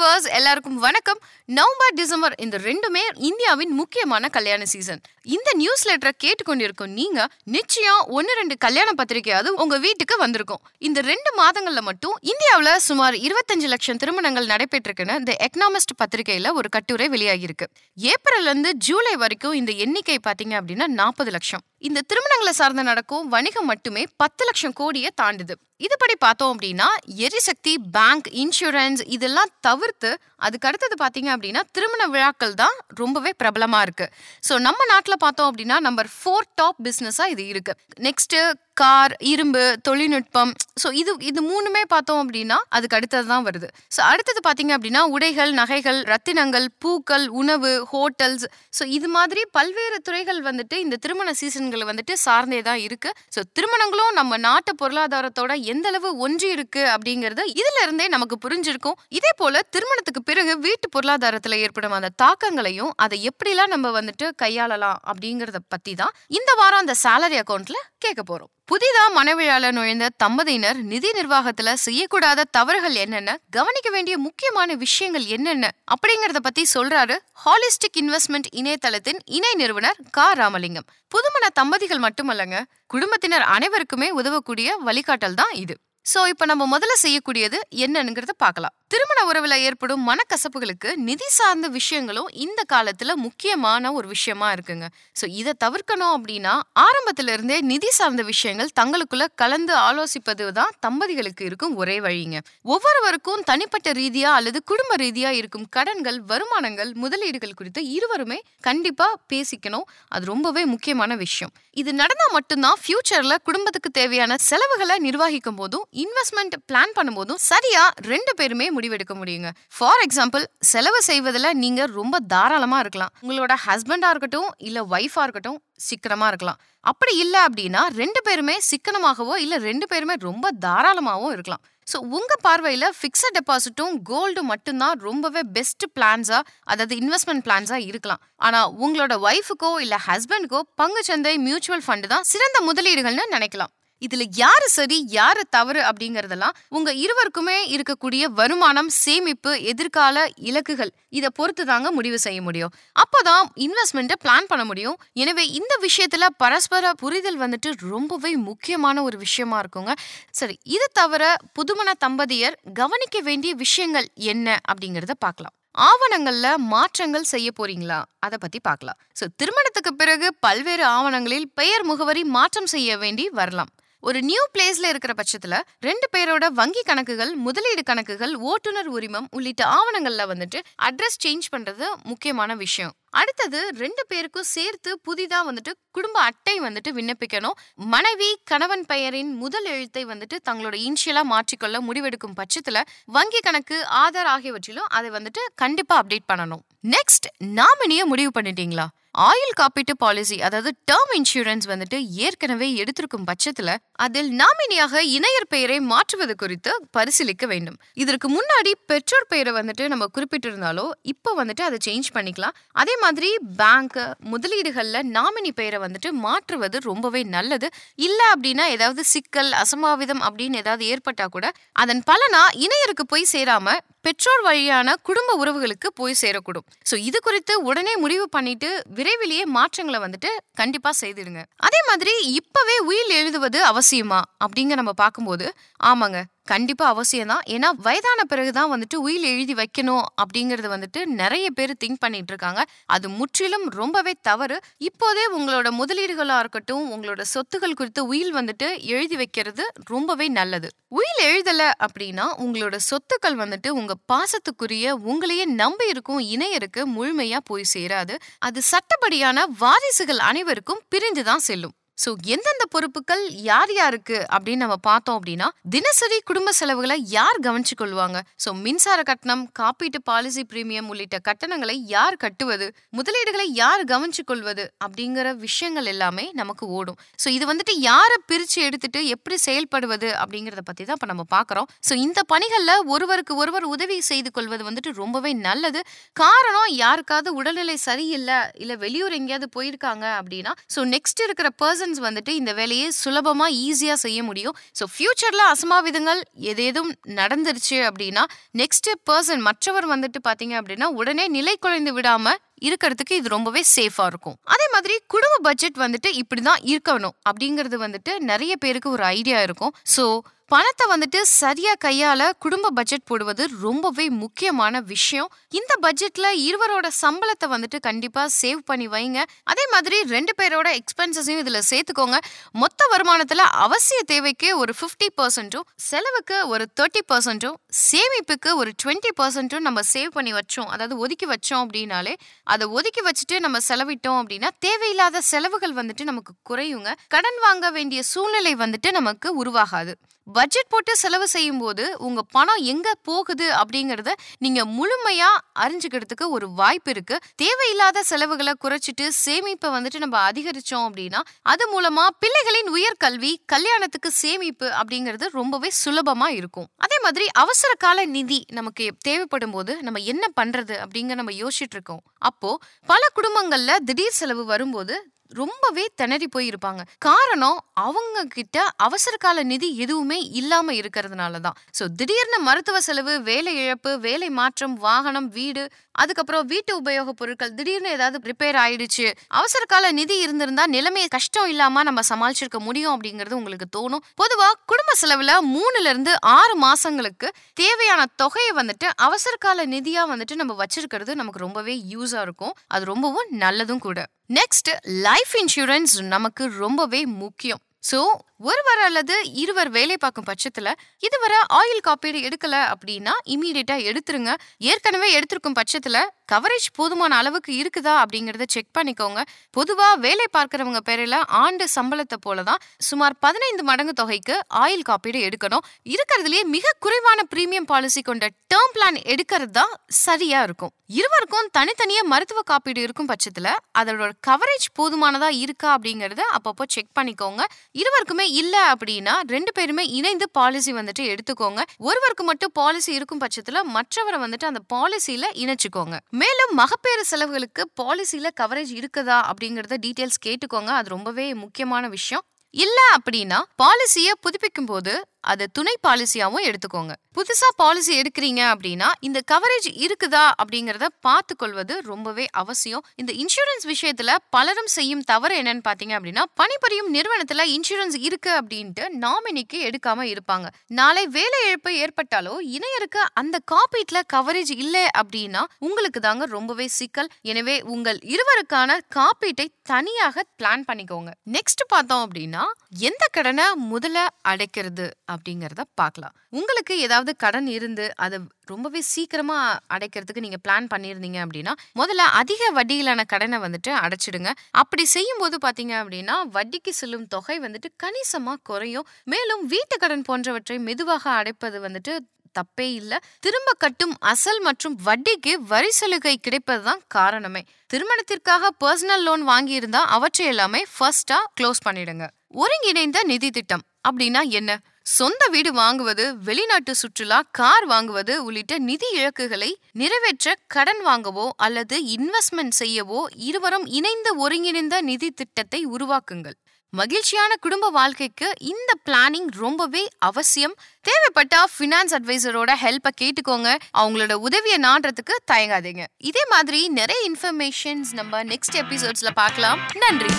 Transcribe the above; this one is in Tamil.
வியூவர்ஸ் எல்லாருக்கும் வணக்கம். நவம்பர் டிசம்பர் இந்த ரெண்டுமே இந்தியாவின் முக்கியமான கல்யாண சீசன் இந்த நியூஸ் லெட்டரை கேட்டுக்கொண்டிருக்கும் நீங்க நிச்சயம் ஒன்னு ரெண்டு கல்யாண பத்திரிகையாவது உங்க வீட்டுக்கு வந்திருக்கும். இந்த ரெண்டு மாதங்கள்ல மட்டும் இந்தியாவுல சுமார் இருபத்தஞ்சு லட்சம் திருமணங்கள் நடைபெற்றிருக்குன்னு இந்த எக்கனாமிஸ்ட் பத்திரிகையில ஒரு கட்டுரை வெளியாகியிருக்கு. ஏப்ரல்ல இருந்து ஜூலை வரைக்கும் இந்த எண்ணிக்கை பாத்தீங்க அப்படின்னா நாற்பது லட்சம். இந்த திருமணங்களை சார்ந்து நடக்கும் வணிகம் மட்டுமே பத்து லட்சம் கோடியை தாண்டுது. இதுபடி பார்த்தோம் அப்படின்னா எரிசக்தி பேங்க் இன்சூரன்ஸ் இதெல்லாம் தவிர்த்து அதுக்கு அடுத்தது பார்த்தீங்க அப்படின்னா திருமண விழாக்கள் தான் ரொம்பவே பிரபலமா இருக்கு. ஸோ நம்ம நாட்டில் பார்த்தோம் அப்படின்னா நம்பர் ஃபோர் டாப் பிஸ்னஸாக இது இருக்கு. நெக்ஸ்ட் கார் இரும்பு தொழில்நுட்பம். ஸோ இது இது மூணுமே பார்த்தோம் அப்படின்னா அதுக்கு அடுத்தது தான் வருது. ஸோ அடுத்தது பார்த்தீங்க அப்படின்னா உடைகள் நகைகள் ரத்தினங்கள் பூக்கள் உணவு ஹோட்டல்ஸ் ஸோ இது மாதிரி பல்வேறு துறைகள் வந்துட்டு இந்த திருமண சீசன்களை வந்துட்டு சார்ந்தே தான் இருக்கு. ஸோ திருமணங்களும் நம்ம நாட்டு பொருளாதாரத்தோட எந்த அளவு ஒன்றி இருக்கு அப்படிங்கறது இதுல இருந்தே நமக்கு புரிஞ்சிருக்கும். இதே போல திருமணத்துக்கு பிறகு வீட்டு பொருளாதாரத்துல ஏற்படும் அந்த தாக்கங்களையும் அதை எப்படிலாம் நம்ம வந்துட்டு கையாளலாம் அப்படிங்கறத பத்தி தான் இந்த வாரம் அந்த சேலரி அக்கௌண்ட்ல கேட்க போறோம். புதிதா மனவிழால நுழைந்த தம்பதியினர் நிதி நிர்வாகத்துல செய்யக்கூடாத தவறுகள் என்னென்ன கவனிக்க வேண்டிய முக்கியமான விஷயங்கள் என்னென்ன அப்படிங்கறத பத்தி சொல்றாரு ஹாலிஸ்டிக் இன்வெஸ்ட்மெண்ட் இணையதளத்தின் இணை நிறுவனர் கா. ராமலிங்கம். புதுமண தம்பதிகள் மட்டுமல்லங்க குடும்பத்தினர் அனைவருக்குமே உதவக்கூடிய வழிகாட்டல் தான் இது. சோ இப்ப நம்ம முதல்ல செய்யக்கூடியது என்னங்கிறத பார்க்கலாம். திருமண உறவுல ஏற்படும் மனக்கசப்புகளுக்கு நிதி சார்ந்த விஷயங்களும் இந்த காலத்துல முக்கியமான ஒரு விஷயமா இருக்குங்க. சோ இதை தவிர்க்கணும் அப்படின்னா ஆரம்பத்துல இருந்தே நிதி சார்ந்த விஷயங்கள் தங்களுக்குள்ள கலந்து ஆலோசிப்பது தான் தம்பதிகளுக்கு இருக்கும் ஒரே வழிங்க. ஒவ்வொருவருக்கும் தனிப்பட்ட ரீதியா அல்லது குடும்ப ரீதியா இருக்கும் கடன்கள் வருமானங்கள் முதலீடுகள் குறித்து இருவருமே கண்டிப்பா பேசிக்கணும். அது ரொம்பவே முக்கியமான விஷயம். இது நடந்தா மட்டும்தான் ஃபியூச்சர்ல குடும்பத்துக்கு தேவையான செலவுகளை நிர்வகிக்கும் போதும் இன்வெஸ்ட்மெண்ட் பிளான் பண்ணும்போதும் சரியா ரெண்டு பேருமே முடிவெடுக்க முடியுங்க. ஃபார் எக்ஸாம்பிள் செலவு செய்வதில் நீங்க ரொம்ப தாராளமா இருக்கலாம். உங்களோட ஹஸ்பண்டா இருக்கட்டும் இல்ல ஒய்ஃபா இருக்கட்டும் சிக்கனமா இருக்கலாம். அப்படி இல்ல அப்படின்னா ரெண்டு பேருமே சிக்கனமாகவோ இல்ல ரெண்டு பேருமே ரொம்ப தாராளமாவோ இருக்கலாம். ஸோ உங்க பார்வையில ஃபிக்ஸட் டெபாசிட்டும் கோல்டு மட்டும்தான் ரொம்பவே பெஸ்ட் பிளான்ஸா அதாவது இன்வெஸ்ட்மெண்ட் பிளான்ஸா இருக்கலாம். ஆனா உங்களோட ஒய்ஃபுக்கோ இல்ல ஹஸ்பண்டுக்கோ பங்குச்சந்தை மியூச்சுவல் ஃபண்டு தான் சிறந்த முதலீடுகள்னு நினைக்கலாம். இதுல யாரு சரி யாரு தவறு அப்படிங்கறதெல்லாம் உங்க இருவருக்குமே இருக்கக்கூடிய வருமானம் சேமிப்பு எதிர்கால இலக்குகள் இதை பொறுத்து தாங்க முடிவு செய்ய முடியும். அப்போதான் இன்வெஸ்ட்மெண்ட்டை பிளான் பண்ண முடியும். எனவே இந்த விஷயத்துல பரஸ்பர புரிதல் வந்துட்டு ரொம்பவே முக்கியமான ஒரு விஷயமா இருக்குங்க. சரி இது தவிர புதுமண தம்பதியர் கவனிக்க வேண்டிய விஷயங்கள் என்ன அப்படிங்கறத பார்க்கலாம். ஆவணங்கள்ல மாற்றங்கள் செய்ய போறீங்களா? அதை பத்தி பார்க்கலாம். ஸோ திருமணத்துக்கு பிறகு பல்வேறு ஆவணங்களில் பெயர் முகவரி மாற்றம் செய்ய வேண்டி வரலாம். ஒரு நியூ பிளேஸ்ல இருக்கிற பட்சத்துல ரெண்டு பேரோட வங்கி கணக்குகள் முதலீடு கணக்குகள் ஓட்டுநர் உரிமம் உள்ளிட்ட ஆவணங்கள்ல வந்துட்டு அட்ரஸ் சேஞ்ச் பண்றது முக்கியமான விஷயம். அடுத்தது ரெண்டு பேருக்கும் சேர்த்து புதிதா வந்துட்டு குடும்ப அட்டை வந்துட்டு விண்ணப்பிக்கணும். மனைவி கணவன் பெயரின் முதல் எழுத்தை வந்துட்டு தங்களோட இன்ஷியலா மாற்றிக்கொள்ள முடிவெடுக்கும் பட்சத்துல வங்கி கணக்கு ஆதார் ஆகியவற்றிலும் அதை வந்துட்டு கண்டிப்பா அப்டேட் பண்ணணும். நெக்ஸ்ட் நாமினிய முடிவு பண்ணிட்டீங்களா? ஆயுள் காப்பீட்டு பாலிசி அதாவது டேர்ம் இன்சூரன்ஸ் வந்துட்டு ஏற்கனவே எடுத்திருக்கும் பட்சத்துல அதில் நாமினியாக இணையர் பெயரை மாற்றுவது குறித்து பரிசீலிக்க வேண்டும். இதற்கு முன்னாடி பெற்றோர் பெயரை வந்துட்டு நம்ம குறிப்பிட்டிருந்தாலோ இப்போ வந்துட்டு அதை சேஞ்ச் பண்ணிக்கலாம். அதே மாதிரி பேங்க் முதலீடுகள்ல நாமினி பெயரை வந்துட்டு மாற்றுவது ரொம்பவே நல்லது. இல்ல அப்படின்னா ஏதாவது சிக்கல் அசம்பாவிதம் அப்படின்னு ஏதாவது ஏற்பட்டா கூட அதன் பலனா இணையருக்கு போய் சேராம பெற்றோர் வழியான குடும்ப உறவுகளுக்கு போய் சேரக்கூடும். ஸோ இது குறித்து உடனே முடிவு பண்ணிட்டு விரைவிலேயே மாற்றங்களை வந்துட்டு கண்டிப்பா செய்திடுங்க. அதே மாதிரி இப்பவே உயில் எழுதுவது அவசியமா? அப்படிங்க நம்ம பார்க்கும்போது ஆமாங்க. கண்டிப்பா அவசியம் தான் ஏன்னா வயதான பிறகுதான் வந்துட்டு உயில் எழுதி வைக்கணும் அப்படிங்கறது வந்துட்டு நிறைய பேர் திங்க் பண்ணிட்டு இருக்காங்க. அது முற்றிலும் ரொம்பவே தவறு. இப்போதே உங்களோட முதலீடுகளா இருக்கட்டும் உங்களோட சொத்துகள் குறித்து உயில் வந்துட்டு எழுதி வைக்கிறது ரொம்பவே நல்லது. உயில் எழுதல அப்படின்னா உங்களோட சொத்துக்கள் வந்துட்டு உங்க பாசத்துக்குரிய உங்களையே நம்பி இருக்கும் இணையருக்கு முழுமையா போய் சேராது. அது சட்டப்படியான வாரிசுகள் அனைவருக்கும் பிரிந்துதான் செல்லும். ஸோ எந்தெந்த பொறுப்புகள் யார் யாருக்கு அப்படின்னு நம்ம பார்த்தோம் அப்படின்னா தினசரி குடும்ப செலவுகளை யார் கவனிச்சு கொள்வாங்க? ஸோ மின்சார கட்டணம் காப்பீட்டு பாலிசி பிரீமியம் உள்ளிட்ட கட்டணங்களை யார் கட்டுவது? முதலீடுகளை யார் கவனிச்சு கொள்வது? அப்படிங்கிற விஷயங்கள் எல்லாமே நமக்கு ஓடும். ஸோ இது வந்துட்டு யாரை பிரிச்சு எடுத்துட்டு எப்படி செயல்படுவது அப்படிங்கிறத பத்தி தான் இப்போ நம்ம பார்க்குறோம். ஸோ இந்த பணிகளில் ஒருவருக்கு ஒருவர் உதவி செய்து கொள்வது வந்துட்டு ரொம்பவே நல்லது. காரணம் யாருக்காவது உடல்நிலை சரியில்லை இல்லை வெளியூர் எங்கேயாவது போயிருக்காங்க அப்படின்னா ஸோ நெக்ஸ்ட் இருக்கிற பர்சன் இன்சூரன்ஸ் வந்துட்டு இந்த வேலையை சுலபமா ஈஸியா செய்ய முடியும். ஸோ ஃபியூச்சர்ல அசம்பாவிதங்கள் எதேதும் நடந்துருச்சு அப்படின்னா நெக்ஸ்ட் பர்சன் மற்றவர் வந்துட்டு பாத்தீங்க அப்படின்னா உடனே நிலை குலைந்து விடாம இருக்கிறதுக்கு இது ரொம்பவே சேஃபா இருக்கும். அதே மாதிரி குடும்ப பட்ஜெட் வந்துட்டு இப்படிதான் இருக்கணும் அப்படிங்கிறது வந்துட்டு நிறைய பேருக்கு ஒரு ஐடியா இருக்கும். ஸோ பணத்தை வந்துட்டு சரியா கையால குடும்ப பட்ஜெட் போடுவது ரொம்பவே முக்கியமான விஷயம். இந்த பட்ஜெட்ல இருவரோட சம்பளத்தை வந்துட்டு கண்டிப்பா சேவ் பண்ணி வைங்க. அதே மாதிரி ரெண்டு பேரோட எக்ஸ்பென்சஸையும் இதுல சேர்த்துக்கோங்க. மொத்த வருமானத்துல அவசிய தேவைக்கு ஒரு ஃபிஃப்டி பர்சன்ட்டும் செலவுக்கு ஒரு தேர்ட்டி பர்சன்ட்டும் சேமிப்புக்கு ஒரு டுவெண்ட்டி பர்சன்ட்டும் நம்ம சேவ் பண்ணி வச்சோம். அதாவது ஒதுக்கி வச்சோம் அப்படின்னாலே அதை ஒதுக்கி வச்சுட்டு நம்ம செலவிட்டோம் அப்படின்னா தேவையில்லாத செலவுகள் வந்துட்டு நமக்கு குறையுங்க. கடன் வாங்க வேண்டிய சூழ்நிலை வந்துட்டு நமக்கு உருவாகாது. பட்ஜெட் போட்டு செலவு செய்யும் போது உங்க பணம் எங்க போகுது அப்படிங்கறத நீங்க முழுமையா அறிஞ்சுக்கிறதுக்கு ஒரு வாய்ப்பு இருக்கு. தேவையில்லாத செலவுகளை குறைச்சிட்டு சேமிப்பை வந்துட்டு நம்ம அதிகரிச்சோம் அப்படின்னா அது மூலமா பிள்ளைகளின் உயர்கல்வி கல்யாணத்துக்கு சேமிப்பு அப்படிங்கிறது ரொம்பவே சுலபமா இருக்கும். மாதிரி அவசர கால நிதி நமக்கு தேவைப்படும் போது நம்ம என்ன பண்றது அப்படிங்க நம்ம யோசிச்சுட்டு இருக்கோம். அப்போ பல குடும்பங்கள்ல திடீர் செலவு வரும்போது ரொம்பவே திணறி போயிருப்பாங்க. காரணம் அவங்க கிட்ட அவசர கால நிதி எதுவுமே இல்லாம இருக்கிறதுனால தான் ஸோ திடீர்னு மருத்துவ செலவு வேலை இழப்பு வேலை மாற்றம் வாகனம் வீடு அதுக்கப்புறம் வீட்டு உபயோக பொருட்கள் திடீர்னு ஏதாவது ரிப்பேர் ஆயிடுச்சு. அவசர கால நிதி இருந்திருந்தா நிலைமை கஷ்டம் இல்லாம நம்ம சமாளிச்சிருக்க முடியும் அப்படிங்கிறது உங்களுக்கு தோணும். பொதுவா குடும்ப செலவுல மூணுல இருந்து ஆறு மாசங்களுக்கு தேவையான தொகையை வந்துட்டு அவசர கால நிதியா வந்துட்டு நம்ம வச்சிருக்கிறது நமக்கு ரொம்பவே யூஸா இருக்கும். அது ரொம்பவும் நல்லதும் கூட. நெக்ஸ்ட் லைஃப் இன்சூரன்ஸ் நமக்கு ரொம்பவே முக்கியம். ஸோ ஒருவர் அல்லது இருவர் வேலை பார்க்கும் பட்சத்துல இதுவரை ஆயில் காப்பீடு எடுக்கல அப்படின்னா இமீடியட்டா எடுத்துருங்க. ஏற்கனவே எடுத்திருக்கும் பட்சத்துல கவரேஜ் போதுமான அளவுக்கு இருக்குதா அப்படிங்கறத செக் பண்ணிக்கோங்க. பொதுவா வேலை பார்க்கறவங்க பேரில் ஆண்டு சம்பளத்தை போல தான் சுமார் பதினைந்து மடங்கு தொகைக்கு ஆயில் காப்பீடு எடுக்கணும். இருக்கிறதுலேயே மிக குறைவான பிரீமியம் பாலிசி கொண்ட டேர்ம் பிளான் எடுக்கிறது தான் சரியா இருக்கும். இருவருக்கும் தனித்தனியா மருத்துவ காப்பீடு இருக்கும் பட்சத்துல அதோட கவரேஜ் போதுமானதா இருக்கா அப்படிங்கறத அப்பப்போ செக் பண்ணிக்கோங்க. இருவருக்குமே இல்ல அப்படின்னா ரெண்டு பேருமே இணைந்து பாலிசி வந்துட்டு எடுத்துக்கோங்க. ஒருவருக்கு மட்டும் பாலிசி இருக்கும் பட்சத்துல மற்றவரை வந்துட்டு அந்த பாலிசியில இணைச்சுக்கோங்க. மேலும் மகப்பேறு செலவுகளுக்கு பாலிசியில கவரேஜ் இருக்குதா அப்படிங்கறத டீடைல்ஸ் கேட்டுக்கோங்க. அது ரொம்பவே முக்கியமான விஷயம். இல்ல அப்படின்னா பாலிசிய புதுப்பிக்கும் போது அதை துணை பாலிசியாவும் எடுத்துக்கோங்க. புதுசா பாலிசி எடுக்கிறீங்க அப்படின்னா இந்த கவரேஜ் இருக்குதா அப்படிங்கறத பார்த்து கொள்வது ரொம்பவே அவசியம். இந்த இன்சூரன்ஸ் விஷயத்துல பலரும் செய்யும் தவறு என்னன்னு பாத்தீங்க அப்படின்னா பணிபுரியும் நிறுவனத்துல இன்சூரன்ஸ் இருக்கு அப்படின்ட்டு நாமினிக்கு எடுக்காம இருப்பாங்க. நாளை வேலை இழப்பு ஏற்பட்டாலோ இணையருக்கு அந்த காப்பீட்ல கவரேஜ் இல்லை அப்படின்னா உங்களுக்கு தாங்க ரொம்பவே சிக்கல். எனவே உங்கள் இருவருக்கான காப்பீட்டை தனியாக பிளான் பண்ணிக்கோங்க. நெக்ஸ்ட் பார்த்தோம் அப்படின்னா எந்த கடனை முதல்ல அடைக்கிறது அப்படிங்கிறத பார்க்கலாம். உங்களுக்கு ஏதாவது கடன் இருந்து அதை ரொம்பவே சீக்கிரமா அடைக்கிறதுக்கு நீங்க பிளான் பண்ணியிருந்தீங்க அப்படின்னா முதல்ல அதிக வட்டியிலான கடனை வந்துட்டு அடைச்சிடுங்க. அப்படி செய்யும் போது பாத்தீங்க அப்படின்னா வட்டிக்கு செல்லும் தொகை வந்துட்டு கணிசமா குறையும். மேலும் வீட்டு கடன் போன்றவற்றை மெதுவாக அடைப்பது வந்துட்டு தப்பே இல்ல. திரும்ப கட்டும் அசல் மற்றும் வட்டிக்கு வரி சலுகை கிடைப்பதுதான் காரணமே. திருமணத்திற்காக பர்சனல் லோன் வாங்கியிருந்தா அவற்றை எல்லாமே ஃபர்ஸ்டா க்ளோஸ் பண்ணிடுங்க. ஒருங்கிணைந்த நிதி திட்டம் அப்படின்னா என்ன? சொந்த வீடு வாங்குவது வெளிநாட்டு சுற்றுலா கார் வாங்குவது உள்ளிட்ட நிதி இலக்குகளை நிறைவேற்ற கடன் வாங்கவோ அல்லது இன்வெஸ்ட்மெண்ட் செய்யவோ இருவரும் இணைந்த ஒருங்கிணைந்த நிதி திட்டத்தை உருவாக்குங்கள். மகிழ்ச்சியான குடும்ப வாழ்க்கைக்கு இந்த பிளானிங் ரொம்பவே அவசியம். தேவைப்பட்டா ஃபினான்ஸ் அட்வைசரோட ஹெல்ப்பை கேட்டுக்கோங்க. அவங்களோட உதவியை நாடுறதுக்கு தயங்காதீங்க. இதே மாதிரி நிறைய இன்ஃபர்மேஷன்ஸ் நம்ம நெக்ஸ்ட் எபிசோட்ஸ்ல பார்க்கலாம். நன்றி.